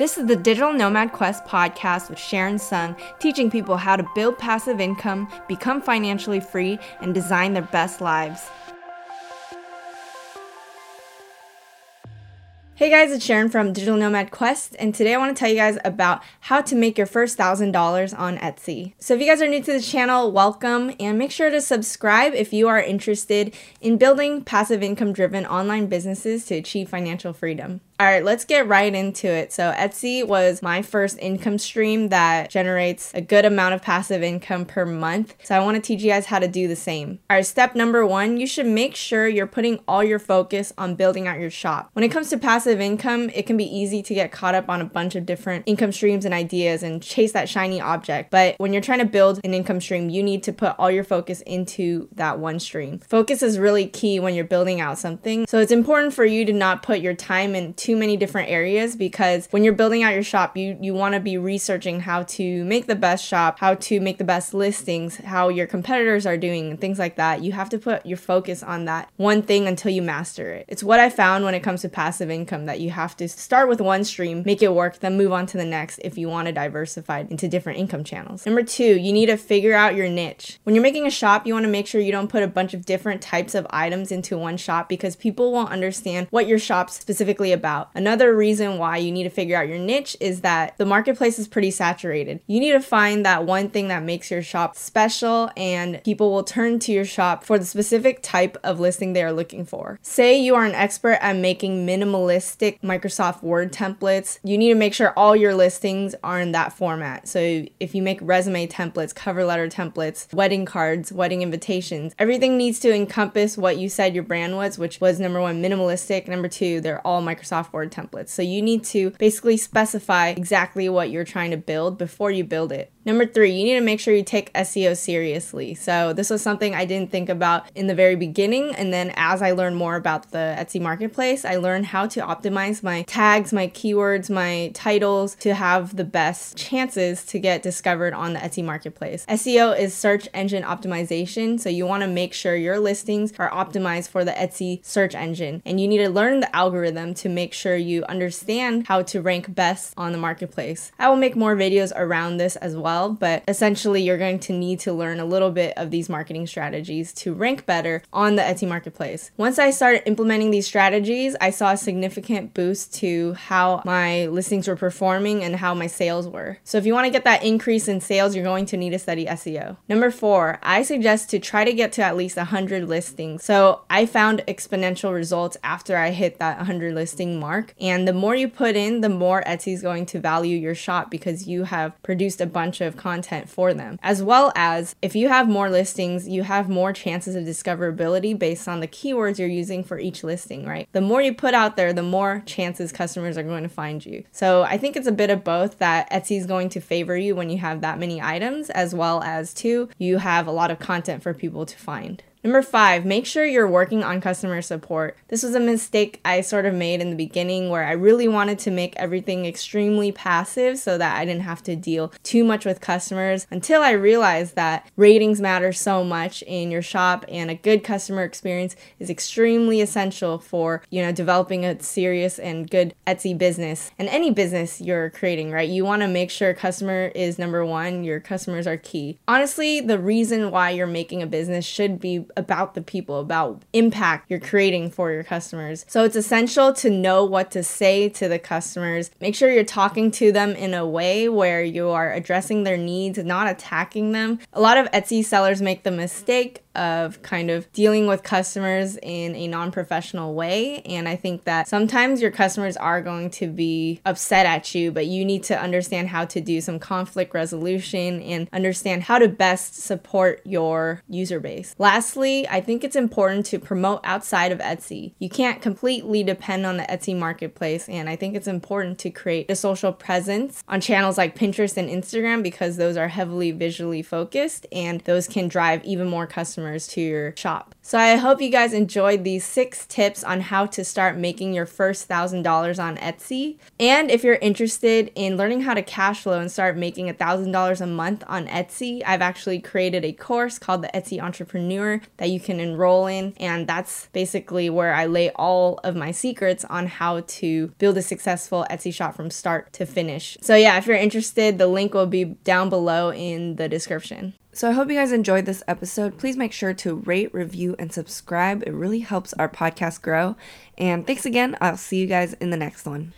This is the Digital Nomad Quest podcast with Sharon Tseung, teaching people how to build passive income, become financially free, and design their best lives. Hey guys, it's Sharon from Digital Nomad Quest, and today I want to tell you guys about how to make your first thousand dollars on Etsy. So, if you guys are new to the channel, welcome, and make sure to subscribe if you are interested in building passive income driven online businesses to achieve financial freedom. All right, let's get right into it. So, Etsy was my first income stream that generates a good amount of passive income per month. So, I want to teach you guys how to do the same. All right, step number one you should make sure you're putting all your focus on building out your shop. When it comes to passive income, it can be easy to get caught up on a bunch of different income streams and ideas and chase that shiny object. But when you're trying to build an income stream, you need to put all your focus into that one stream. Focus is really key when you're building out something. So, it's important for you to not put your time in too many different areas because when you're building out your shop, you you want to be researching how to make the best shop, how to make the best listings, how your competitors are doing, and things like that. You have to put your focus on that one thing until you master it. It's what I found when it comes to passive income that you have to start with one stream, make it work, then move on to the next if you want to diversify into different income channels. Number 2, you need to figure out your niche. When you're making a shop, you want to make sure you don't put a bunch of different types of items into one shop because people won't understand what your shop's specifically about. Another reason why you need to figure out your niche is that the marketplace is pretty saturated. You need to find that one thing that makes your shop special and people will turn to your shop for the specific type of listing they are looking for. Say you are an expert at making minimalistic Microsoft Word templates, you need to make sure all your listings are in that format. So if you make resume templates, cover letter templates, wedding cards, wedding invitations, everything needs to encompass what you said your brand was, which was number one, minimalistic. Number two, they're all Microsoft Word templates. So you need to basically specify exactly what you're trying to build before you build it. Number three, you need to make sure you take SEO seriously. So, this was something I didn't think about in the very beginning. And then, as I learned more about the Etsy marketplace, I learned how to optimize my tags, my keywords, my titles to have the best chances to get discovered on the Etsy marketplace. SEO is search engine optimization. So, you want to make sure your listings are optimized for the Etsy search engine. And you need to learn the algorithm to make sure you understand how to rank best on the marketplace. I will make more videos around this as well well, but essentially you're going to need to learn a little bit of these marketing strategies to rank better on the Etsy marketplace. Once I started implementing these strategies, I saw a significant boost to how my listings were performing and how my sales were. So if you want to get that increase in sales, you're going to need to study SEO. Number 4, I suggest to try to get to at least 100 listings. So I found exponential results after I hit that 100 listing mark, and the more you put in, the more Etsy is going to value your shop because you have produced a bunch of content for them. As well as if you have more listings, you have more chances of discoverability based on the keywords you're using for each listing, right? The more you put out there, the more chances customers are going to find you. So I think it's a bit of both that Etsy is going to favor you when you have that many items, as well as two, you have a lot of content for people to find. Number five, make sure you're working on customer support. This was a mistake I sort of made in the beginning where I really wanted to make everything extremely passive so that I didn't have to deal too much with customers until I realized that ratings matter so much in your shop and a good customer experience is extremely essential for, you know, developing a serious and good Etsy business and any business you're creating, right? You want to make sure customer is number one, your customers are key. Honestly, the reason why you're making a business should be about the people, about impact you're creating for your customers. So it's essential to know what to say to the customers. Make sure you're talking to them in a way where you are addressing their needs, not attacking them. A lot of Etsy sellers make the mistake of kind of dealing with customers in a non professional way. And I think that sometimes your customers are going to be upset at you, but you need to understand how to do some conflict resolution and understand how to best support your user base. Lastly, I think it's important to promote outside of Etsy. You can't completely depend on the Etsy marketplace, and I think it's important to create a social presence on channels like Pinterest and Instagram because those are heavily visually focused and those can drive even more customers customers to your shop. So I hope you guys enjoyed these six tips on how to start making your first thousand dollars on Etsy. And if you're interested in learning how to cash flow and start making a thousand dollars a month on Etsy, I've actually created a course called the Etsy Entrepreneur that you can enroll in. And that's basically where I lay all of my secrets on how to build a successful Etsy shop from start to finish. So, yeah, if you're interested, the link will be down below in the description. So I hope you guys enjoyed this episode. Please make sure to rate, review, and subscribe. It really helps our podcast grow. And thanks again. I'll see you guys in the next one.